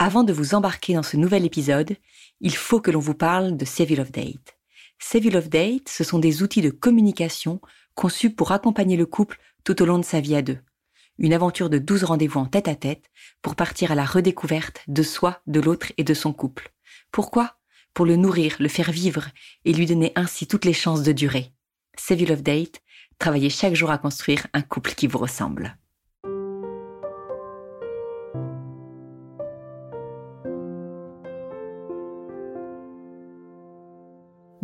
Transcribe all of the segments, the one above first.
Avant de vous embarquer dans ce nouvel épisode, il faut que l'on vous parle de Save Love Date. Save Love Date, ce sont des outils de communication conçus pour accompagner le couple tout au long de sa vie à deux. Une aventure de 12 rendez-vous en tête à tête pour partir à la redécouverte de soi, de l'autre et de son couple. Pourquoi? Pour le nourrir, le faire vivre et lui donner ainsi toutes les chances de durer. Save Love Date, travaillez chaque jour à construire un couple qui vous ressemble.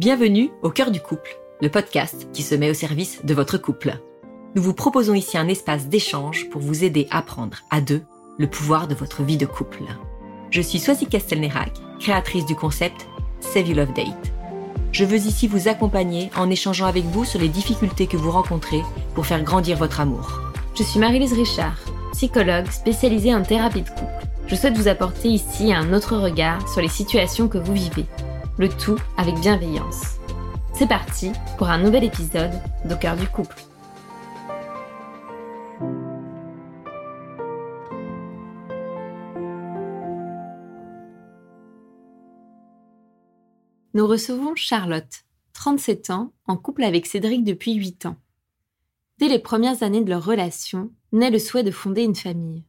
Bienvenue au cœur du couple, le podcast qui se met au service de votre couple. Nous vous proposons ici un espace d'échange pour vous aider à prendre à deux le pouvoir de votre vie de couple. Je suis Soisy Castelnerac, créatrice du concept Save You Love Date. Je veux ici vous accompagner en échangeant avec vous sur les difficultés que vous rencontrez pour faire grandir votre amour. Je suis Marie-Lise Richard, psychologue spécialisée en thérapie de couple. Je souhaite vous apporter ici un autre regard sur les situations que vous vivez le tout avec bienveillance. C'est parti pour un nouvel épisode d'Au cœur du couple. Nous recevons Charlotte, 37 ans, en couple avec Cédric depuis 8 ans. Dès les premières années de leur relation, naît le souhait de fonder une famille.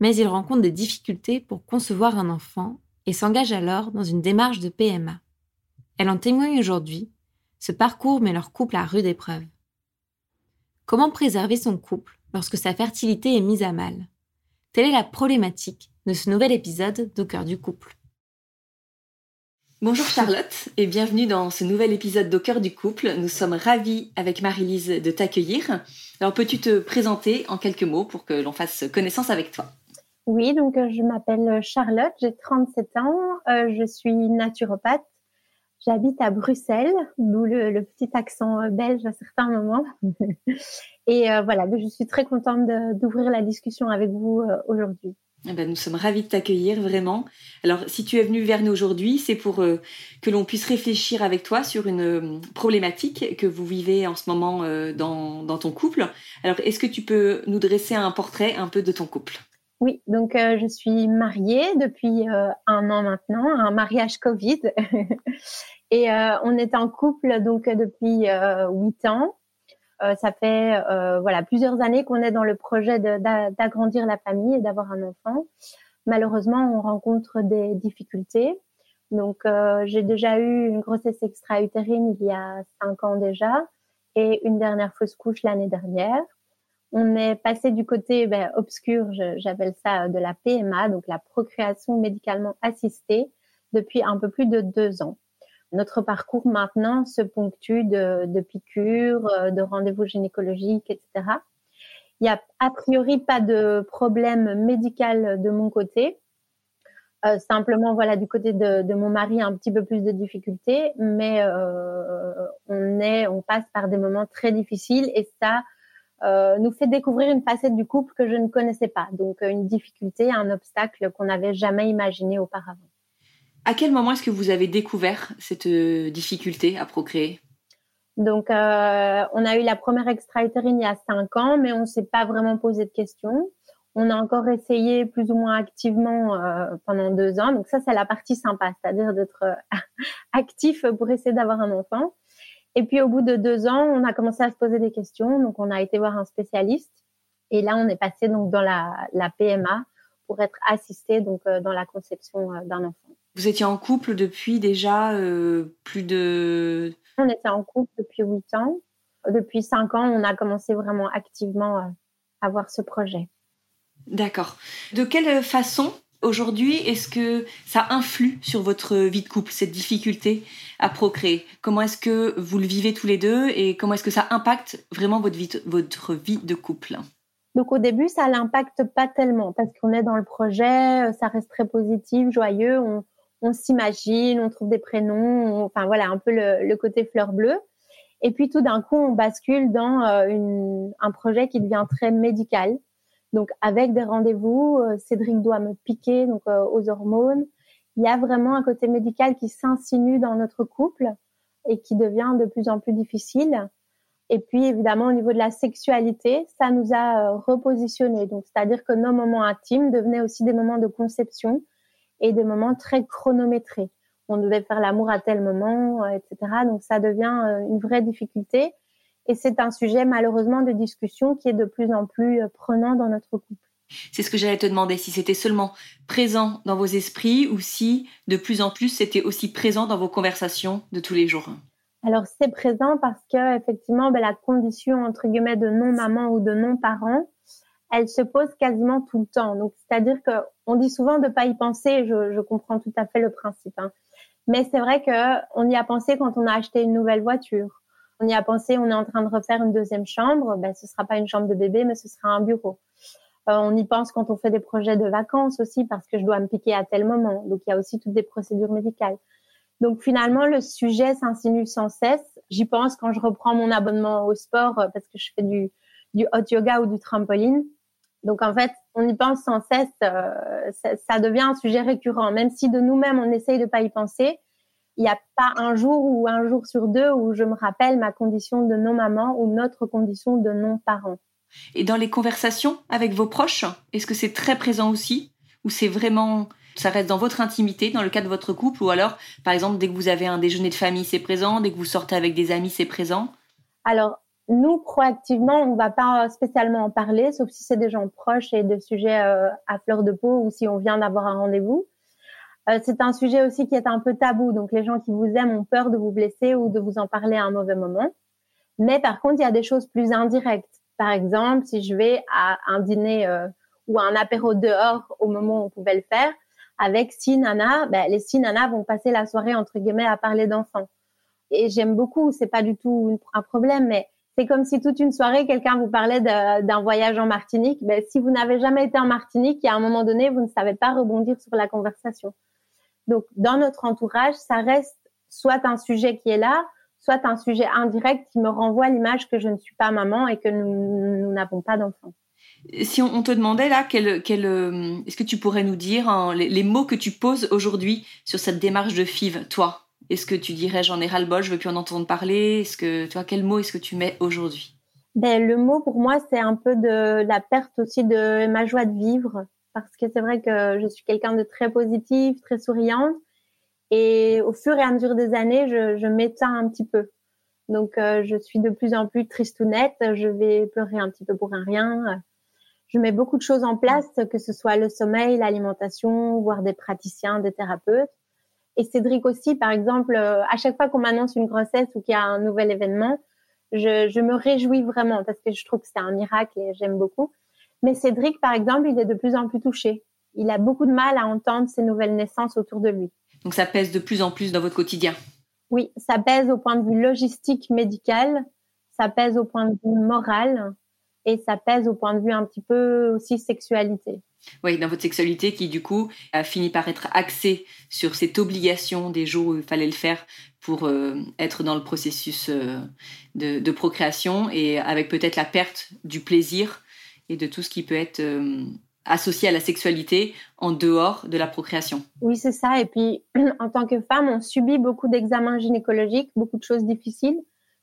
Mais ils rencontrent des difficultés pour concevoir un enfant et s'engage alors dans une démarche de PMA. Elle en témoigne aujourd'hui. Ce parcours met leur couple à rude épreuve. Comment préserver son couple lorsque sa fertilité est mise à mal? Telle est la problématique de ce nouvel épisode d'Au cœur du couple. Bonjour Charlotte et bienvenue dans ce nouvel épisode d'Au cœur du couple. Nous sommes ravis avec Marie-Lise de t'accueillir. Alors peux-tu te présenter en quelques mots pour que l'on fasse connaissance avec toi? Oui, donc euh, je m'appelle Charlotte, j'ai 37 ans, euh, je suis naturopathe. J'habite à Bruxelles, d'où le, petit accent euh, belge à certains moments. Et voilà, je suis très contente d'ouvrir la discussion avec vous aujourd'hui. Eh ben, nous sommes ravis de t'accueillir vraiment. Alors, si tu es venu vers nous aujourd'hui, c'est pour que l'on puisse réfléchir avec toi sur une problématique que vous vivez en ce moment dans ton couple. Alors, est-ce que tu peux nous dresser un portrait un peu de ton couple? Oui, donc euh, je suis mariée depuis euh, un an maintenant, un mariage Covid, et euh, on est en couple donc depuis huit ans. ça fait voilà plusieurs années qu'on est dans le projet d'agrandir la famille et d'avoir un enfant. Malheureusement, on rencontre des difficultés. Donc, j'ai déjà eu une grossesse extra-utérine il y a cinq ans déjà et une dernière fausse couche l'année dernière on est passé du côté ben, obscur, j'appelle ça euh, de la PMA, donc la procréation médicalement assistée, depuis un peu plus de deux ans. Notre parcours maintenant se ponctue de, piqûres, euh, de rendez-vous gynécologiques, etc. Il n'y a a priori pas de problème médical de mon côté. Euh, simplement, voilà, du côté de, mon mari, un petit peu plus de difficultés, mais on est, on passe par des moments très difficiles et ça, euh, nous fait découvrir une facette du couple que je ne connaissais pas. Donc euh, une difficulté, un obstacle qu'on n'avait jamais imaginé auparavant. À quel moment est-ce que vous avez découvert cette euh, difficulté à procréer? Donc euh, on a eu la première extra-utérine il y a cinq ans, mais on ne s'est pas vraiment posé de questions. On a encore essayé plus ou moins activement pendant deux ans. Donc ça, c'est la partie sympa, c'est-à-dire d'être actif pour essayer d'avoir un enfant. Et puis au bout de deux ans, on a commencé à se poser des questions. Donc on a été voir un spécialiste. Et là, on est passé donc dans la, PMA pour être assisté donc euh, dans la conception euh, d'un enfant. Vous étiez en couple depuis déjà euh, plus de... On était en couple depuis huit ans. Depuis cinq ans, on a commencé vraiment activement à voir ce projet. D'accord. De quelle façon Aujourd'hui, est-ce que ça influe sur votre vie de couple, cette difficulté à procréer? Comment est-ce que vous le vivez tous les deux et comment est-ce que ça impacte vraiment votre vie, votre vie de couple? Donc au début, ça l'impacte pas tellement parce qu'on est dans le projet, ça reste très positif, joyeux, on, s'imagine, on trouve des prénoms, enfin voilà un peu le, côté fleur bleue. Et puis tout d'un coup, on bascule dans euh, un projet qui devient très médical donc avec des rendez-vous, euh, Cédric doit me piquer donc euh, aux hormones. Il y a vraiment un côté médical qui s'insinue dans notre couple et qui devient de plus en plus difficile. Et puis évidemment au niveau de la sexualité, ça nous a euh, repositionné. Donc c'est-à-dire que nos moments intimes devenaient aussi des moments de conception et des moments très chronométrés. On devait faire l'amour à tel moment, etc. Donc ça devient une vraie difficulté. Et c'est un sujet malheureusement de discussion qui est de plus en plus euh, prenant dans notre couple. C'est ce que j'allais te demander, si c'était seulement présent dans vos esprits ou si de plus en plus c'était aussi présent dans vos conversations de tous les jours. Alors c'est présent parce que effectivement ben, la condition entre guillemets de non maman ou de non parent elle se pose quasiment tout le temps. Donc, c'est-à-dire que on dit souvent de pas y penser. Je, je comprends tout à fait le principe, hein. mais c'est vrai que on y a pensé quand on a acheté une nouvelle voiture. On y a pensé, on est en train de refaire une deuxième chambre. Ben, ce sera pas une chambre de bébé, mais ce sera un bureau. Euh, on y pense quand on fait des projets de vacances aussi, parce que je dois me piquer à tel moment. Donc, il y a aussi toutes des procédures médicales. Donc, finalement, le sujet s'insinue sans cesse. J'y pense quand je reprends mon abonnement au sport, euh, parce que je fais du, du hot yoga ou du trampoline. Donc en fait, on y pense sans cesse, euh, ça, devient un sujet récurrent. Même si de nous-mêmes, on essaye de pas y penser, il n'y a pas un jour ou un jour sur deux où je me rappelle ma condition de non-maman ou notre condition de non-parent. Et dans les conversations avec vos proches, est-ce que c'est très présent aussi Ou c'est vraiment, ça reste dans votre intimité, dans le cas de votre couple Ou alors, par exemple, dès que vous avez un déjeuner de famille, c'est présent Dès que vous sortez avec des amis, c'est présent? Alors, nous, proactivement, on ne va pas spécialement en parler, sauf si c'est des gens proches et de sujets euh, à fleur de peau ou si on vient d'avoir un rendez-vous. Euh, c'est un sujet aussi qui est un peu tabou, donc les gens qui vous aiment ont peur de vous blesser ou de vous en parler à un mauvais moment. Mais par contre, il y a des choses plus indirectes. Par exemple, si je vais à un dîner euh, ou à un apéro dehors au moment où on pouvait le faire, avec six nanas, ben, les six nanas vont passer la soirée entre guillemets à parler d'enfants. Et j'aime beaucoup, c'est pas du tout un problème, mais c'est comme si toute une soirée, quelqu'un vous parlait d'un voyage en Martinique. Ben, si vous n'avez jamais été en Martinique, il y a un moment donné, vous ne savez pas rebondir sur la conversation. Donc, dans notre entourage, ça reste soit un sujet qui est là, soit un sujet indirect qui me renvoie l'image que je ne suis pas maman et que nous n'avons pas d'enfant. Si on, te demandait là, quel, quel, euh, est-ce que tu pourrais nous dire hein, les, les, mots que tu poses aujourd'hui sur cette démarche de FIV, toi? Est-ce que tu dirais j'en ai ras le bol, je veux plus en entendre parler? Est-ce que tu vois quel mot est-ce que tu mets aujourd'hui? Ben, le mot pour moi c'est un peu de la perte aussi de ma joie de vivre parce que c'est vrai que je suis quelqu'un de très positif, très souriante et au fur et à mesure des années je, je m'éteins un petit peu. Donc euh, je suis de plus en plus tristounette, je vais pleurer un petit peu pour un rien. Je mets beaucoup de choses en place, que ce soit le sommeil, l'alimentation, voire des praticiens, des thérapeutes. Et Cédric aussi, par exemple, euh, à chaque fois qu'on m'annonce une grossesse ou qu'il y a un nouvel événement, je, je, me réjouis vraiment parce que je trouve que c'est un miracle et j'aime beaucoup. Mais Cédric, par exemple, il est de plus en plus touché. Il a beaucoup de mal à entendre ces nouvelles naissances autour de lui. Donc ça pèse de plus en plus dans votre quotidien. Oui, ça pèse au point de vue logistique médical, ça pèse au point de vue moral et ça pèse au point de vue un petit peu aussi sexualité. Oui, dans votre sexualité qui du coup a fini par être axée sur cette obligation des jours où il fallait le faire pour euh, être dans le processus euh, de, procréation et avec peut-être la perte du plaisir et de tout ce qui peut être euh, associé à la sexualité en dehors de la procréation. Oui, c'est ça. Et puis, en tant que femme, on subit beaucoup d'examens gynécologiques, beaucoup de choses difficiles.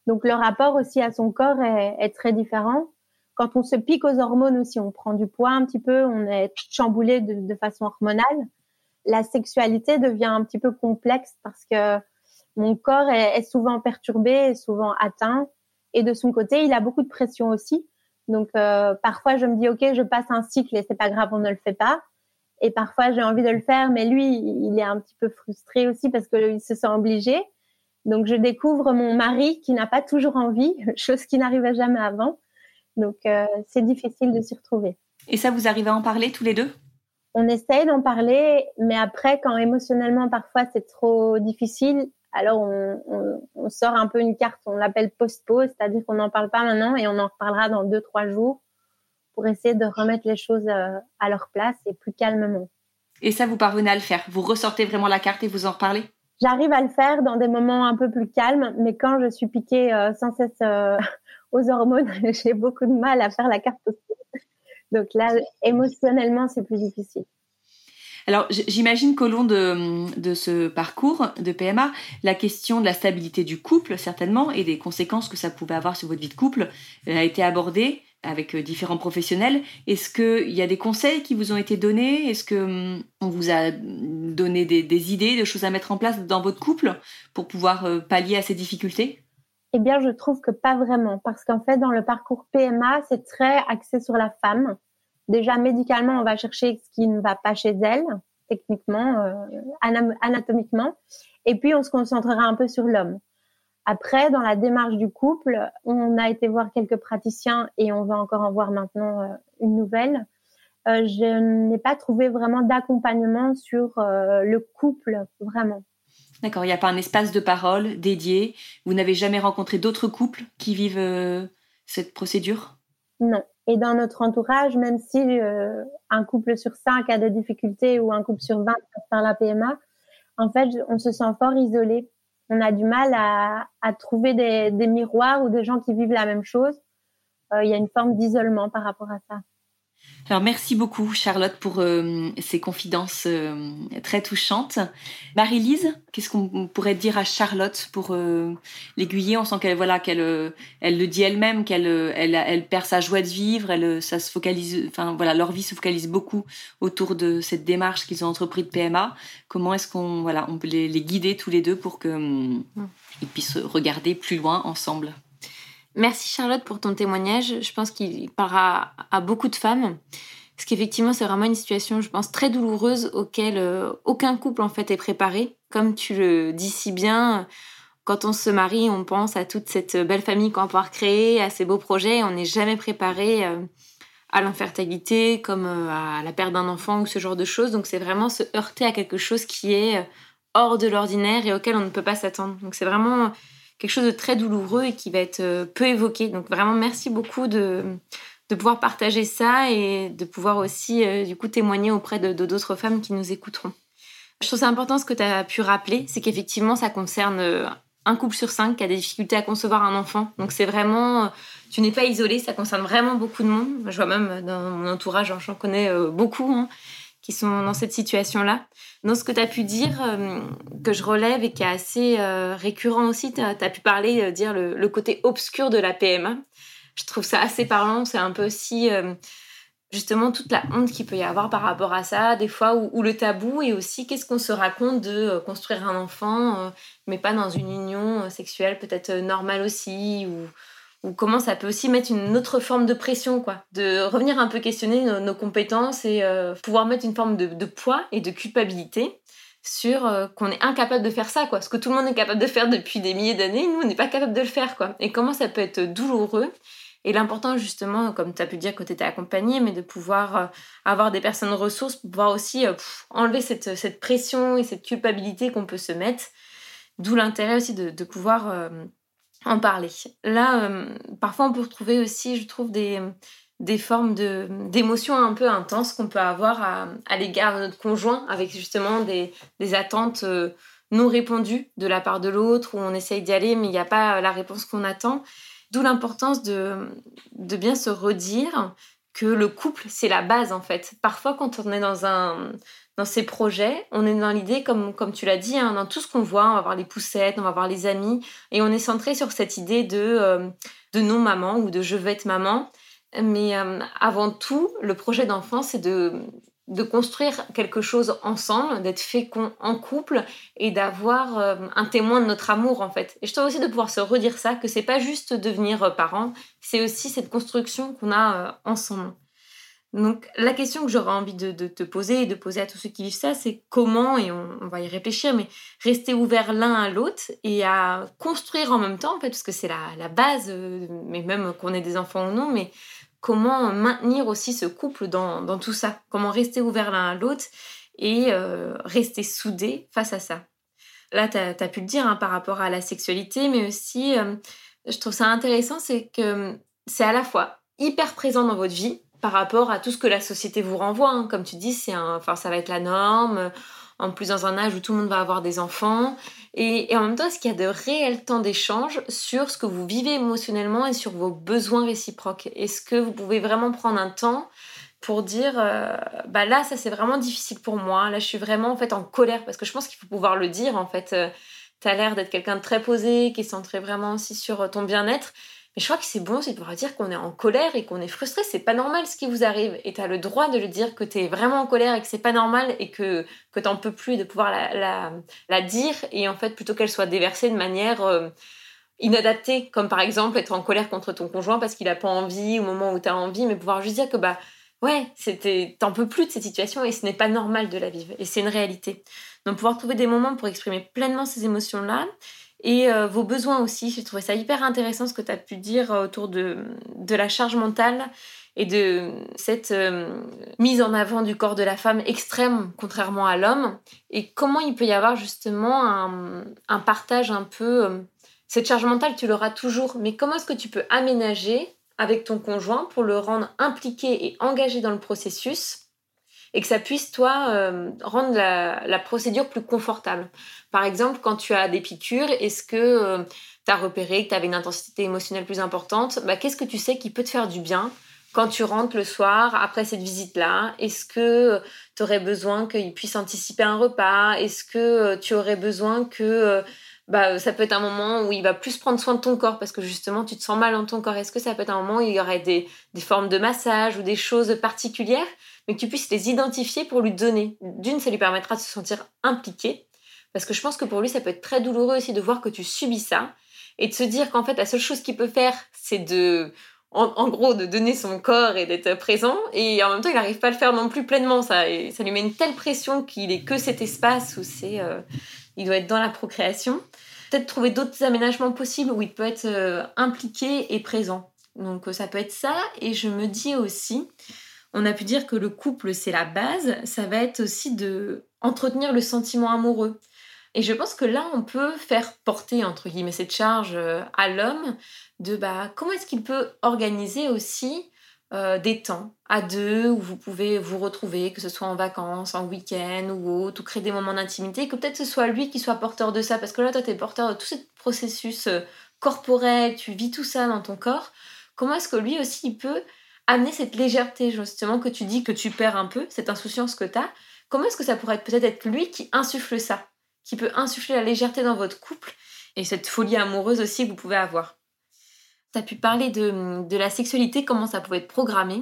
Donc, le rapport aussi à son corps est très différent. Quand on se pique aux hormones aussi, on prend du poids un petit peu, on est chamboulé de, façon hormonale. La sexualité devient un petit peu complexe parce que mon corps est, souvent perturbé, souvent atteint. Et de son côté, il a beaucoup de pression aussi. Donc euh, parfois, je me dis, ok, je passe un cycle et c'est pas grave, on ne le fait pas. Et parfois, j'ai envie de le faire, mais lui, il est un petit peu frustré aussi parce qu'il se sent obligé. Donc, je découvre mon mari qui n'a pas toujours envie, chose qui n'arrivait jamais avant. Donc, euh, c'est difficile de s'y retrouver. Et ça, vous arrivez à en parler tous les deux? On essaye d'en parler, mais après, quand émotionnellement, parfois, c'est trop difficile, alors on, sort un peu une carte, on l'appelle post-pause, c'est-à-dire qu'on n'en parle pas maintenant et on en reparlera dans deux, trois jours pour essayer de remettre les choses euh, à leur place et plus calmement. Et ça, vous parvenez à le faire Vous ressortez vraiment la carte et vous en reparlez? J'arrive à le faire dans des moments un peu plus calmes, mais quand je suis piquée euh, sans cesse aux hormones, j'ai beaucoup de mal à faire la carte postale. Donc là, émotionnellement, c'est plus difficile. Alors, j'imagine qu'au long de, ce parcours de PMA, la question de la stabilité du couple, certainement, et des conséquences que ça pouvait avoir sur votre vie de couple, euh, a été abordée avec euh, différents professionnels. Est-ce qu'il y a des conseils qui vous ont été donnés? Est-ce qu'on hum, vous a donner des, idées, de choses à mettre en place dans votre couple pour pouvoir pallier à ces difficultés? Eh bien, je trouve que pas vraiment, parce qu'en fait, dans le parcours PMA, c'est très axé sur la femme. Déjà, médicalement, on va chercher ce qui ne va pas chez elle, techniquement, anatomiquement, et puis on se concentrera un peu sur l'homme. Après, dans la démarche du couple, on a été voir quelques praticiens et on va encore en voir maintenant euh, une nouvelle. Euh, je n'ai pas trouvé vraiment d'accompagnement sur euh, le couple, vraiment. D'accord, il n'y a pas un espace de parole dédié? Vous n'avez jamais rencontré d'autres couples qui vivent cette procédure? Non. Et dans notre entourage, même si un couple sur cinq a des difficultés ou un couple sur 20 par la PMA, en fait, on se sent fort isolé on a du mal à, trouver des, miroirs ou des gens qui vivent la même chose. Euh, il y a une forme d'isolement par rapport à ça. Alors merci beaucoup Charlotte pour euh, ces confidences euh, très touchantes. Marie-Lise, qu'est-ce qu'on pourrait dire à Charlotte pour l'aiguiller? On sent qu'elle voilà qu'elle elle le dit elle-même qu'elle elle, elle, perd sa joie de vivre, elle ça se focalise enfin voilà, leur vie se focalise beaucoup autour de cette démarche qu'ils ont entrepris de PMA. Comment est-ce qu'on voilà, on peut les, les, guider tous les deux pour que ils puissent regarder plus loin ensemble? Merci Charlotte pour ton témoignage. Je pense qu'il parlera à beaucoup de femmes. Parce qu'effectivement, c'est vraiment une situation, je pense, très douloureuse auquel euh, aucun couple en fait est préparé. Comme tu le dis si bien, quand on se marie, on pense à toute cette belle famille qu'on va pouvoir créer, à ces beaux projets. On n'est jamais préparé euh, à l'infertilité, comme euh, à la perte d'un enfant ou ce genre de choses. Donc c'est vraiment se heurter à quelque chose qui est hors de l'ordinaire et auquel on ne peut pas s'attendre. Donc c'est vraiment quelque chose de très douloureux et qui va être euh, peu évoqué. Donc vraiment, merci beaucoup de, de pouvoir partager ça et de pouvoir aussi, euh, du coup, témoigner auprès de d'autres femmes qui nous écouteront. Je trouve ça important ce que tu as pu rappeler, c'est qu'effectivement, ça concerne euh, un couple sur cinq qui a des difficultés à concevoir un enfant. Donc c'est vraiment, tu n'es pas isolé, ça concerne vraiment beaucoup de monde. Je vois même dans mon entourage, j'en connais beaucoup. Hein qui sont dans cette situation-là. Dans ce que tu as pu dire, euh, que je relève et qui est assez euh, récurrent aussi, tu as, pu parler, euh, dire le, côté obscur de la PMA. Je trouve ça assez parlant. C'est un peu aussi justement toute la honte qu'il peut y avoir par rapport à ça, des fois, ou, le tabou, et aussi qu'est-ce qu'on se raconte de construire un enfant, mais pas dans une union sexuelle peut-être normale aussi, ou ou comment ça peut aussi mettre une autre forme de pression, quoi. De revenir un peu questionner nos, compétences et euh, pouvoir mettre une forme de, poids et de culpabilité sur euh, qu'on est incapable de faire ça, quoi. Ce que tout le monde est capable de faire depuis des milliers d'années, nous, on n'est pas capable de le faire, quoi. Et comment ça peut être douloureux. Et l'important, justement, comme tu as pu dire que tu étais accompagné, mais de pouvoir euh, avoir des personnes ressources pour pouvoir aussi enlever cette, cette, pression et cette culpabilité qu'on peut se mettre. D'où l'intérêt aussi de, de pouvoir en parler. Là, euh, parfois, on peut retrouver aussi, je trouve, des, des formes d'émotions un peu intenses qu'on peut avoir à, l'égard de notre conjoint, avec justement des, des attentes euh, non répondues de la part de l'autre, où on essaye d'y aller, mais il n'y a pas la réponse qu'on attend. D'où l'importance de, de bien se redire que le couple, c'est la base en fait. Parfois, quand on est dans un, dans ces projets, on est dans l'idée, comme, comme tu l'as dit, hein, dans tout ce qu'on voit, on va voir les poussettes, on va voir les amis, et on est centré sur cette idée de, euh, de non-maman ou de je veux être maman. Mais euh, avant tout, le projet d'enfant, c'est de, de construire quelque chose ensemble, d'être fécond en couple et d'avoir euh, un témoin de notre amour en fait. Et je trouve aussi de pouvoir se redire ça, que c'est pas juste devenir parent, c'est aussi cette construction qu'on a ensemble. Donc la question que j'aurais envie de, te poser et de poser à tous ceux qui vivent ça, c'est comment, et on, va y réfléchir, mais rester ouvert l'un à l'autre et à construire en même temps, en fait, parce que c'est la, base, euh, mais même qu'on ait des enfants ou non, mais comment maintenir aussi ce couple dans, tout ça, comment rester ouvert l'un à l'autre et euh, rester soudé face à ça? Là, tu as, pu le dire hein, par rapport à la sexualité, mais aussi, euh, je trouve ça intéressant, c'est que c'est à la fois hyper présent dans votre vie, par rapport à tout ce que la société vous renvoie. Hein. Comme tu dis, c'est enfin, ça va être la norme. En plus, dans un âge où tout le monde va avoir des enfants. Et, en même temps, est-ce qu'il y a de réels temps d'échange sur ce que vous vivez émotionnellement et sur vos besoins réciproques? Est-ce que vous pouvez vraiment prendre un temps pour dire euh, bah là ça c'est vraiment difficile pour moi là je suis vraiment en fait en colère parce que je pense qu'il faut pouvoir le dire en fait euh, tu as l'air d'être quelqu'un de très posé qui est centré vraiment aussi sur ton bien-être Mais je crois que c'est bon aussi de pouvoir dire qu'on est en colère et qu'on est frustré. C'est pas normal ce qui vous arrive. Et tu as le droit de le dire que tu es vraiment en colère et que c'est pas normal et que, que tu peux plus de pouvoir la, la, dire. Et en fait, plutôt qu'elle soit déversée de manière euh, inadaptée, comme par exemple être en colère contre ton conjoint parce qu'il a pas envie au moment où tu as envie, mais pouvoir juste dire que bah ouais, c'était, t'en peux plus de cette situation et ce n'est pas normal de la vivre. Et c'est une réalité. Donc pouvoir trouver des moments pour exprimer pleinement ces émotions-là et euh, vos besoins aussi. J'ai trouvé ça hyper intéressant ce que tu as pu dire euh, autour de, de la charge mentale et de cette euh, mise en avant du corps de la femme extrême contrairement à l'homme et comment il peut y avoir justement un, partage un peu cette charge mentale tu l'auras toujours mais comment est-ce que tu peux aménager avec ton conjoint pour le rendre impliqué et engagé dans le processus et que ça puisse, toi, rendre la, procédure plus confortable? Par exemple, quand tu as des piqûres, est-ce que euh, tu as repéré que tu avais une intensité émotionnelle plus importante bah, Qu'est-ce que tu sais qui peut te faire du bien quand tu rentres le soir après cette visite-là? Est-ce que tu aurais besoin qu'il puisse anticiper un repas? Est-ce que euh, tu aurais besoin que bah, ça peut être un moment où il va plus prendre soin de ton corps parce que justement tu te sens mal dans ton corps? Est-ce que ça peut être un moment où il y aurait des, des formes de massage ou des choses particulières, mais que tu puisses les identifier pour lui donner. D'une, ça lui permettra de se sentir impliqué parce que je pense que pour lui, ça peut être très douloureux aussi de voir que tu subis ça et de se dire qu'en fait, la seule chose qu'il peut faire, c'est de en, gros de donner son corps et d'être présent et en même temps il n'arrive pas à le faire non plus pleinement ça. Ça lui met une telle pression qu'il est que cet espace où c'est euh, il doit être dans la procréation. Peut-être trouver d'autres aménagements possibles où il peut être euh, impliqué et présent. Donc euh, ça peut être ça. Et je me dis aussi on a pu dire que le couple c'est la base. Ça va être aussi de entretenir le sentiment amoureux et je pense que là, on peut faire porter, entre guillemets, cette charge à l'homme de bah, comment est-ce qu'il peut organiser aussi euh, des temps à deux où vous pouvez vous retrouver, que ce soit en vacances, en week-end ou autre, ou créer des moments d'intimité, que peut-être ce soit lui qui soit porteur de ça, parce que là, toi, tu es porteur de tout ce processus euh, corporel, tu vis tout ça dans ton corps. Comment est-ce que lui aussi, il peut amener cette légèreté, justement, que tu dis que tu perds un peu, cette insouciance que tu as Comment est-ce que ça pourrait peut-être être lui qui insuffle ça, qui peut insuffler la légèreté dans votre couple et cette folie amoureuse aussi que vous pouvez avoir tu as pu parler de, la sexualité, comment ça pouvait être programmé.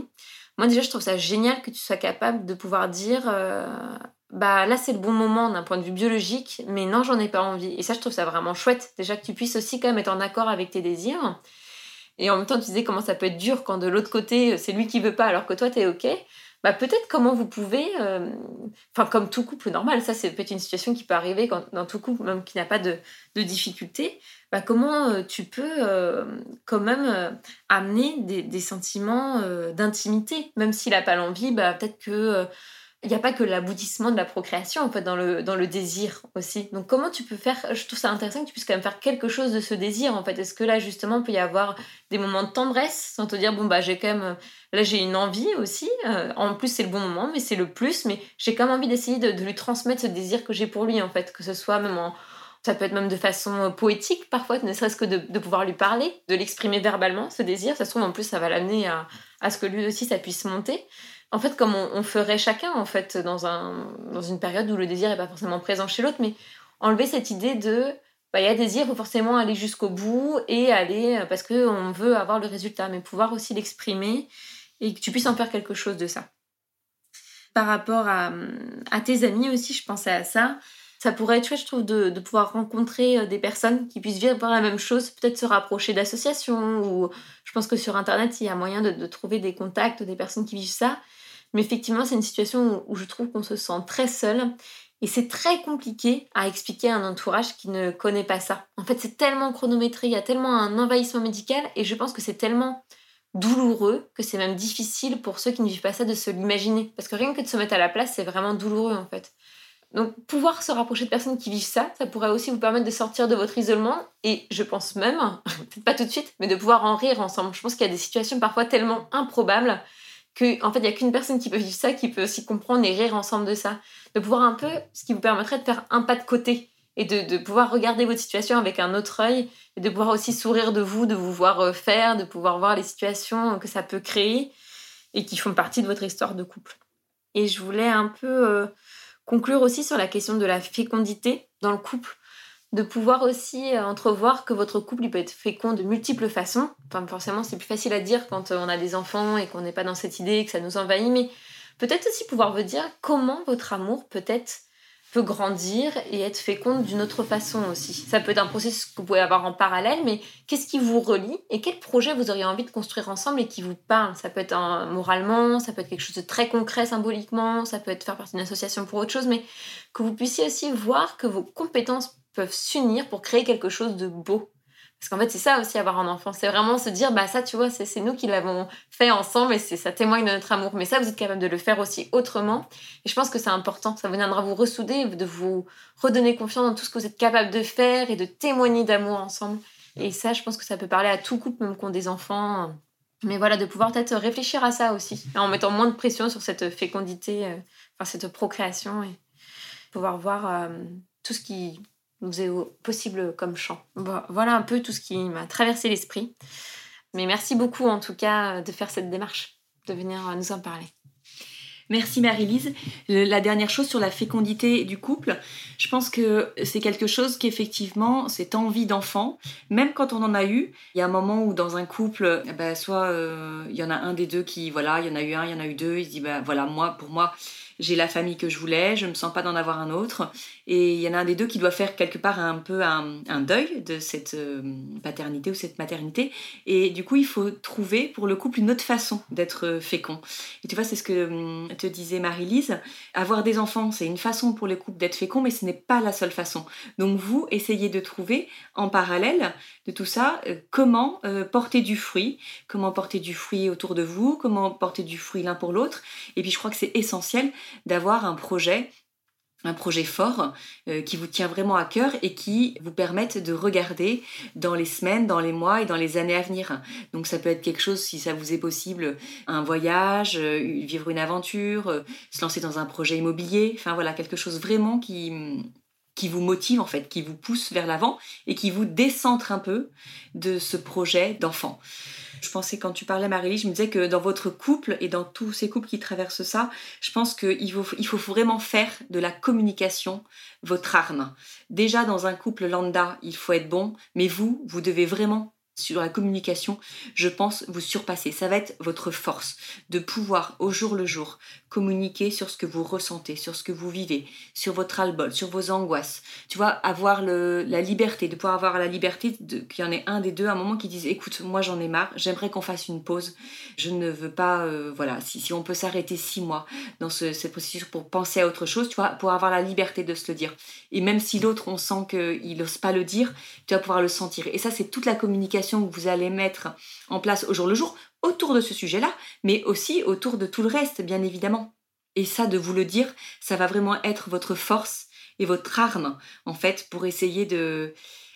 Moi déjà, je trouve ça génial que tu sois capable de pouvoir dire, euh, bah là c'est le bon moment d'un point de vue biologique, mais non, j'en ai pas envie. Et ça, je trouve ça vraiment chouette. Déjà que tu puisses aussi quand même être en accord avec tes désirs. Et en même temps, tu disais comment ça peut être dur quand de l'autre côté, c'est lui qui veut pas alors que toi, tu es OK bah, peut-être comment vous pouvez, euh, enfin comme tout couple normal, ça c'est peut-être une situation qui peut arriver dans tout couple, même qui n'a pas de, de difficulté, bah, comment euh, tu peux euh, quand même amener des, des sentiments d'intimité, même s'il n'a pas l'envie, bah, peut-être que il n'y a pas que l'aboutissement de la procréation en fait dans le, dans le désir aussi. Donc comment tu peux faire Je trouve ça intéressant que tu puisses quand même faire quelque chose de ce désir en fait. Est-ce que là justement il peut y avoir des moments de tendresse sans te dire bon bah j'ai quand même là j'ai une envie aussi. Euh, en plus c'est le bon moment mais c'est le plus mais j'ai quand même envie d'essayer de, lui transmettre ce désir que j'ai pour lui en fait que ce soit même en ça peut être même de façon euh, poétique parfois, ne serait-ce que de, de, pouvoir lui parler, de l'exprimer verbalement, ce désir. Ça se trouve, en plus, ça va l'amener à, à, ce que lui aussi, ça puisse monter en fait, comme on, ferait chacun, en fait, dans, un, dans une période où le désir n'est pas forcément présent chez l'autre, mais enlever cette idée de bah, il y a désir, il faut forcément aller jusqu'au bout et aller euh, parce qu'on veut avoir le résultat, mais pouvoir aussi l'exprimer et que tu puisses en faire quelque chose de ça. Par rapport à, tes amis aussi, je pensais à ça. Ça pourrait être chouette, je trouve, de, pouvoir rencontrer euh, des personnes qui puissent vivre la même chose, peut-être se rapprocher d'associations ou je pense que sur Internet, il y a moyen de, de trouver des contacts, des personnes qui vivent ça mais effectivement, c'est une situation où, je trouve qu'on se sent très seul. Et c'est très compliqué à expliquer à un entourage qui ne connaît pas ça. En fait, c'est tellement chronométré, il y a tellement un envahissement médical, et je pense que c'est tellement douloureux que c'est même difficile pour ceux qui ne vivent pas ça de se l'imaginer. Parce que rien que de se mettre à la place, c'est vraiment douloureux en fait. Donc pouvoir se rapprocher de personnes qui vivent ça, ça pourrait aussi vous permettre de sortir de votre isolement et je pense même, peut-être pas tout de suite, mais de pouvoir en rire ensemble. Je pense qu'il y a des situations parfois tellement improbables que en fait il y a qu'une personne qui peut vivre ça qui peut aussi comprendre et rire ensemble de ça. De pouvoir un peu ce qui vous permettrait de faire un pas de côté et de, de pouvoir regarder votre situation avec un autre œil et de pouvoir aussi sourire de vous de vous voir euh, faire de pouvoir voir les situations que ça peut créer et qui font partie de votre histoire de couple. Et je voulais un peu euh, conclure aussi sur la question de la fécondité dans le couple de pouvoir aussi euh, entrevoir que votre couple il peut être fécond de multiples façons. Enfin, forcément, c'est plus facile à dire quand euh, on a des enfants et qu'on n'est pas dans cette idée, que ça nous envahit, mais peut-être aussi pouvoir vous dire comment votre amour peut-être peut grandir et être fécond d'une autre façon aussi. Ça peut être un processus que vous pouvez avoir en parallèle, mais qu'est-ce qui vous relie et quel projet vous auriez envie de construire ensemble et qui vous parle? Ça peut être moralement, ça peut être quelque chose de très concret symboliquement, ça peut être faire partie d'une association pour autre chose, mais que vous puissiez aussi voir que vos compétences peuvent s'unir pour créer quelque chose de beau. Parce qu'en fait, c'est ça aussi avoir un enfant. C'est vraiment se dire, bah ça, tu vois, c'est nous qui l'avons fait ensemble et ça témoigne de notre amour. Mais ça, vous êtes capable de le faire aussi autrement. Et je pense que c'est important. Ça vous viendra vous ressouder, de vous redonner confiance dans tout ce que vous êtes capable de faire et de témoigner d'amour ensemble. Et ça, je pense que ça peut parler à tout couple, même qui ont des enfants. Mais voilà, de pouvoir peut-être réfléchir à ça aussi, en mettant moins de pression sur cette fécondité, euh, enfin cette procréation, et pouvoir voir euh, tout ce qui nous possible comme champ. Voilà un peu tout ce qui m'a traversé l'esprit. Mais merci beaucoup en tout cas de faire cette démarche, de venir nous en parler. Merci Marie-Lise. La dernière chose sur la fécondité du couple, je pense que c'est quelque chose qu'effectivement, cette envie d'enfant, même quand on en a eu, il y a un moment où dans un couple, eh ben, soit euh, il y en a un des deux qui, voilà, il y en a eu un, il y en a eu deux, il se dit, ben voilà, moi, pour moi, j'ai la famille que je voulais, je me sens pas d'en avoir un autre. Et il y en a un des deux qui doit faire quelque part un peu un, deuil de cette euh, paternité ou cette maternité. Et du coup, il faut trouver pour le couple une autre façon d'être euh, fécond. Et tu vois, c'est ce que hum, te disait Marie-Lise. Avoir des enfants, c'est une façon pour les couples d'être fécond, mais ce n'est pas la seule façon. Donc vous, essayez de trouver en parallèle de tout ça euh, comment porter du fruit, comment porter du fruit autour de vous, comment porter du fruit l'un pour l'autre. Et puis je crois que c'est essentiel d'avoir un projet un projet fort euh, qui vous tient vraiment à cœur et qui vous permette de regarder dans les semaines, dans les mois et dans les années à venir. Donc ça peut être quelque chose, si ça vous est possible, un voyage, euh, vivre une aventure, euh, se lancer dans un projet immobilier, enfin voilà, quelque chose vraiment qui, qui vous motive en fait, qui vous pousse vers l'avant et qui vous décentre un peu de ce projet d'enfant. Je pensais quand tu parlais Marie, je me disais que dans votre couple et dans tous ces couples qui traversent ça, je pense qu'il faut, il faut vraiment faire de la communication votre arme. Déjà dans un couple lambda, il faut être bon, mais vous, vous devez vraiment sur la communication, je pense vous surpasser. Ça va être votre force de pouvoir au jour le jour communiquer sur ce que vous ressentez, sur ce que vous vivez, sur votre albol, sur vos angoisses. Tu vois, avoir la liberté, de pouvoir avoir la liberté qu'il y en ait un des deux à un moment qui dise écoute, moi j'en ai marre, j'aimerais qu'on fasse une pause. Je ne veux pas, euh, voilà, si, on peut s'arrêter six mois dans ce, cette procédure pour penser à autre chose, tu vois, pour avoir la liberté de se le dire. Et même si l'autre, on sent qu'il n'ose pas le dire, tu vas pouvoir le sentir. Et ça, c'est toute la communication que vous allez mettre en place au jour le jour autour de ce sujet-là, mais aussi autour de tout le reste, bien évidemment. Et ça, de vous le dire, ça va vraiment être votre force et votre arme, en fait, pour essayer de...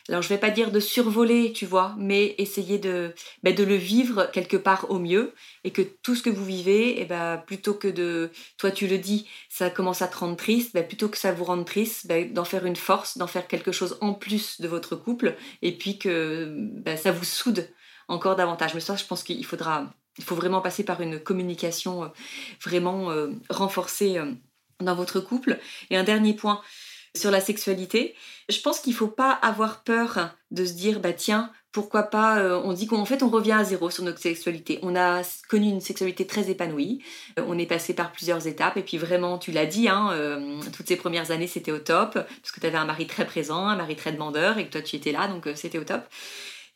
Alors, je vais pas dire de survoler, tu vois, mais essayer de, ben, de le vivre quelque part au mieux et que tout ce que vous vivez, et eh ben, plutôt que de, toi tu le dis, ça commence à te rendre triste, ben, plutôt que ça vous rende triste, ben, d'en faire une force, d'en faire quelque chose en plus de votre couple et puis que ça vous soude encore davantage. Mais ça, je pense qu'il faudra, il faut vraiment passer par une communication euh, vraiment euh, renforcée euh, dans votre couple. Et un dernier point sur la sexualité, je pense qu'il ne faut pas avoir peur de se dire, bah tiens, pourquoi pas, on dit qu'en fait on revient à zéro sur notre sexualité. On a connu une sexualité très épanouie, on est passé par plusieurs étapes. Et puis vraiment, tu l'as dit, hein, toutes ces premières années c'était au top, parce que tu avais un mari très présent, un mari très demandeur. Et que toi tu étais là, donc c'était au top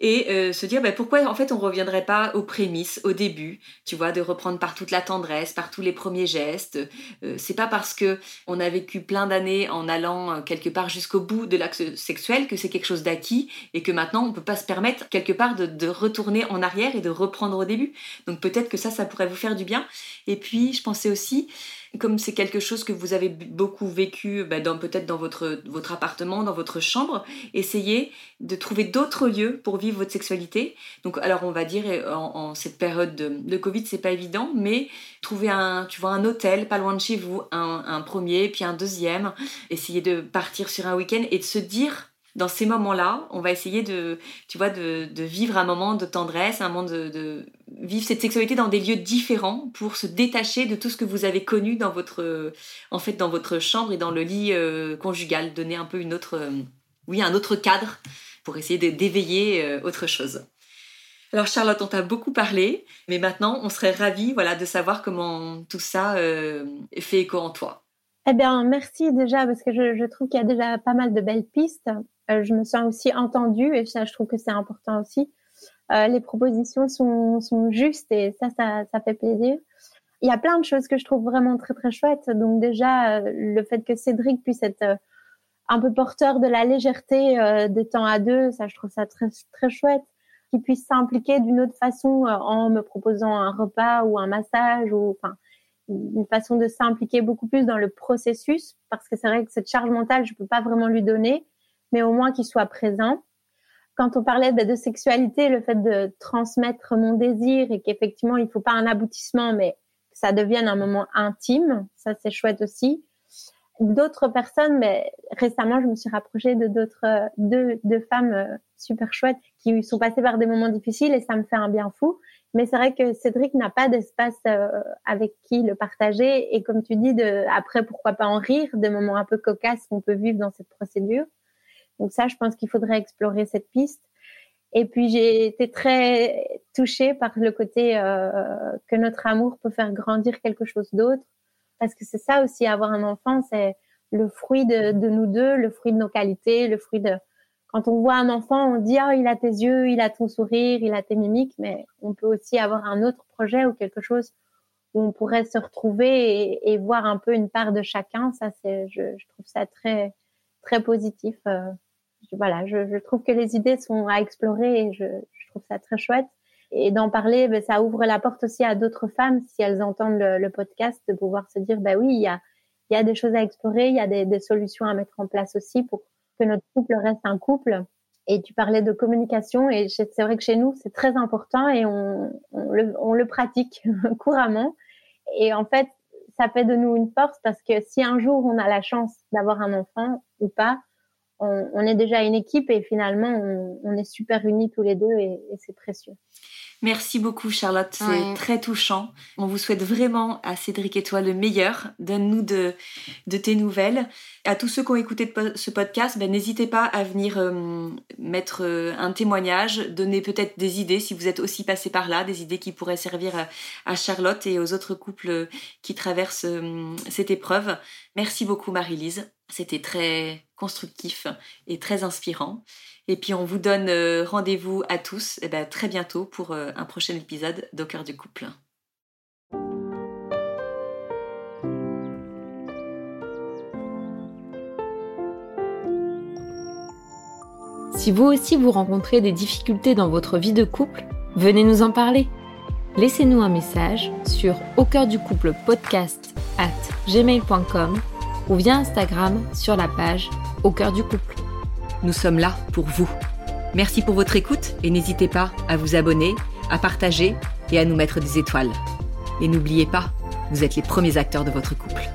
et euh, se dire bah, pourquoi en fait on reviendrait pas aux prémices, au début, tu vois, de reprendre par toute la tendresse, par tous les premiers gestes. Euh, c'est pas parce que on a vécu plein d'années en allant euh, quelque part jusqu'au bout de l'acte sexuel que c'est quelque chose d'acquis et que maintenant on peut pas se permettre quelque part de, de retourner en arrière et de reprendre au début. Donc peut-être que ça, ça pourrait vous faire du bien. Et puis je pensais aussi comme c'est quelque chose que vous avez beaucoup vécu, bah, peut-être dans votre, votre appartement, dans votre chambre, essayez de trouver d'autres lieux pour vivre votre sexualité. Donc, alors on va dire en, cette période de, de Covid, c'est pas évident, mais trouver un, tu vois, un hôtel pas loin de chez vous, un, un premier, puis un deuxième. Essayez de partir sur un week-end et de se dire dans ces moments-là, on va essayer de, tu vois, de, vivre un moment de tendresse, un moment de, vivre cette sexualité dans des lieux différents pour se détacher de tout ce que vous avez connu dans votre, en fait, dans votre chambre et dans le lit euh, conjugal, donner un peu une autre, euh, oui, un autre cadre pour essayer d'éveiller autre chose. Alors Charlotte, on t'a beaucoup parlé, mais maintenant on serait ravis voilà, de savoir comment tout ça fait écho en toi. Eh bien, merci déjà parce que je trouve qu'il y a déjà pas mal de belles pistes. Euh, je me sens aussi entendue et ça, je trouve que c'est important aussi. Euh, les propositions sont, sont justes et ça, ça, ça, fait plaisir. Il y a plein de choses que je trouve vraiment très très chouettes. Donc déjà, euh, le fait que Cédric puisse être un peu porteur de la légèreté des temps à deux, ça, je trouve ça très très chouette. Qu'il puisse s'impliquer d'une autre façon en me proposant un repas ou un massage ou enfin une façon de s'impliquer beaucoup plus dans le processus, parce que c'est vrai que cette charge mentale, je peux pas vraiment lui donner, mais au moins qu'il soit présent. Quand on parlait de, sexualité, le fait de transmettre mon désir et qu'effectivement, il faut pas un aboutissement, mais que ça devienne un moment intime, ça c'est chouette aussi. D'autres personnes, mais récemment, je me suis rapprochée de d'autres deux, deux femmes euh, super chouettes qui sont passées par des moments difficiles et ça me fait un bien fou. Mais c'est vrai que Cédric n'a pas d'espace euh, avec qui le partager. Et comme tu dis, de, après, pourquoi pas en rire, des moments un peu cocasses qu'on peut vivre dans cette procédure. Donc ça, je pense qu'il faudrait explorer cette piste. Et puis j'ai été très touchée par le côté euh, que notre amour peut faire grandir quelque chose d'autre. Parce que c'est ça aussi, avoir un enfant, c'est le fruit de, nous deux, le fruit de nos qualités, le fruit de, quand on voit un enfant, on dit ah il a tes yeux, il a ton sourire, il a tes mimiques, mais on peut aussi avoir un autre projet ou quelque chose où on pourrait se retrouver et, voir un peu une part de chacun. Ça c'est, je, trouve ça très très positif. Euh, voilà, je, trouve que les idées sont à explorer et je, trouve ça très chouette. Et d'en parler, ben, ça ouvre la porte aussi à d'autres femmes si elles entendent le, podcast de pouvoir se dire bah oui il y a il y a des choses à explorer, il y a des, des solutions à mettre en place aussi pour que notre couple reste un couple. Et tu parlais de communication et c'est vrai que chez nous, c'est très important et on, le, pratique couramment. Et en fait, ça fait de nous une force parce que si un jour on a la chance d'avoir un enfant ou pas, on, est déjà une équipe et finalement on, est super unis tous les deux et c'est précieux. Merci beaucoup Charlotte, c'est très touchant. On vous souhaite vraiment à Cédric et toi le meilleur. Donne-nous de, de tes nouvelles. À tous ceux qui ont écouté ce podcast, ben, n'hésitez pas à venir euh, mettre euh, un témoignage, donner peut-être des idées si vous êtes aussi passé par là, des idées qui pourraient servir à, Charlotte et aux autres couples qui traversent euh, cette épreuve. Merci beaucoup Marie-Lise, c'était très constructif et très inspirant. Et puis on vous donne euh, rendez-vous à tous et eh ben, très bientôt pour euh, un prochain épisode d'Au cœur du couple. Si vous aussi vous rencontrez des difficultés dans votre vie de couple, venez nous en parler. Laissez-nous un message sur au cœur du couple podcast at gmail.com ou via Instagram sur la page au cœur du couple. Nous sommes là pour vous. Merci pour votre écoute et n'hésitez pas à vous abonner, à partager et à nous mettre des étoiles. Et n'oubliez pas, vous êtes les premiers acteurs de votre couple.